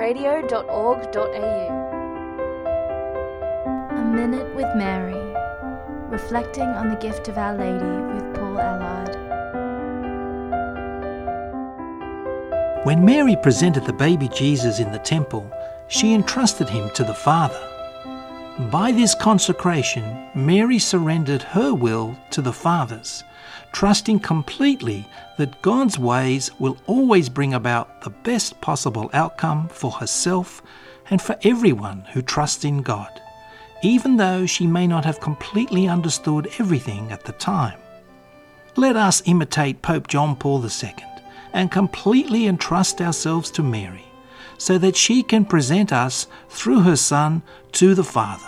www.catholicradio.org.au. A Minute with Mary, reflecting on the gift of Our Lady with Paul Allard. When Mary presented the baby Jesus in the temple, she entrusted him to the Father. By this consecration, Mary surrendered her will to the Father's, trusting completely that God's ways will always bring about the best possible outcome for herself and for everyone who trusts in God, even though she may not have completely understood everything at the time. Let us imitate Pope John Paul II and completely entrust ourselves to Mary so that she can present us through her Son to the Father.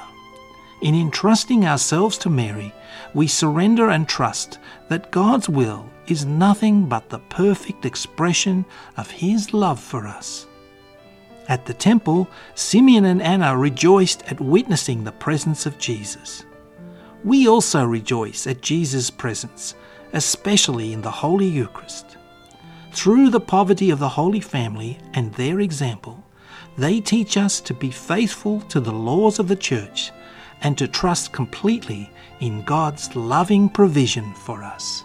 In entrusting ourselves to Mary, we surrender and trust that God's will is nothing but the perfect expression of His love for us. At the temple, Simeon and Anna rejoiced at witnessing the presence of Jesus. We also rejoice at Jesus' presence, especially in the Holy Eucharist. Through the poverty of the Holy Family and their example, they teach us to be faithful to the laws of the Church and to trust completely in God's loving provision for us.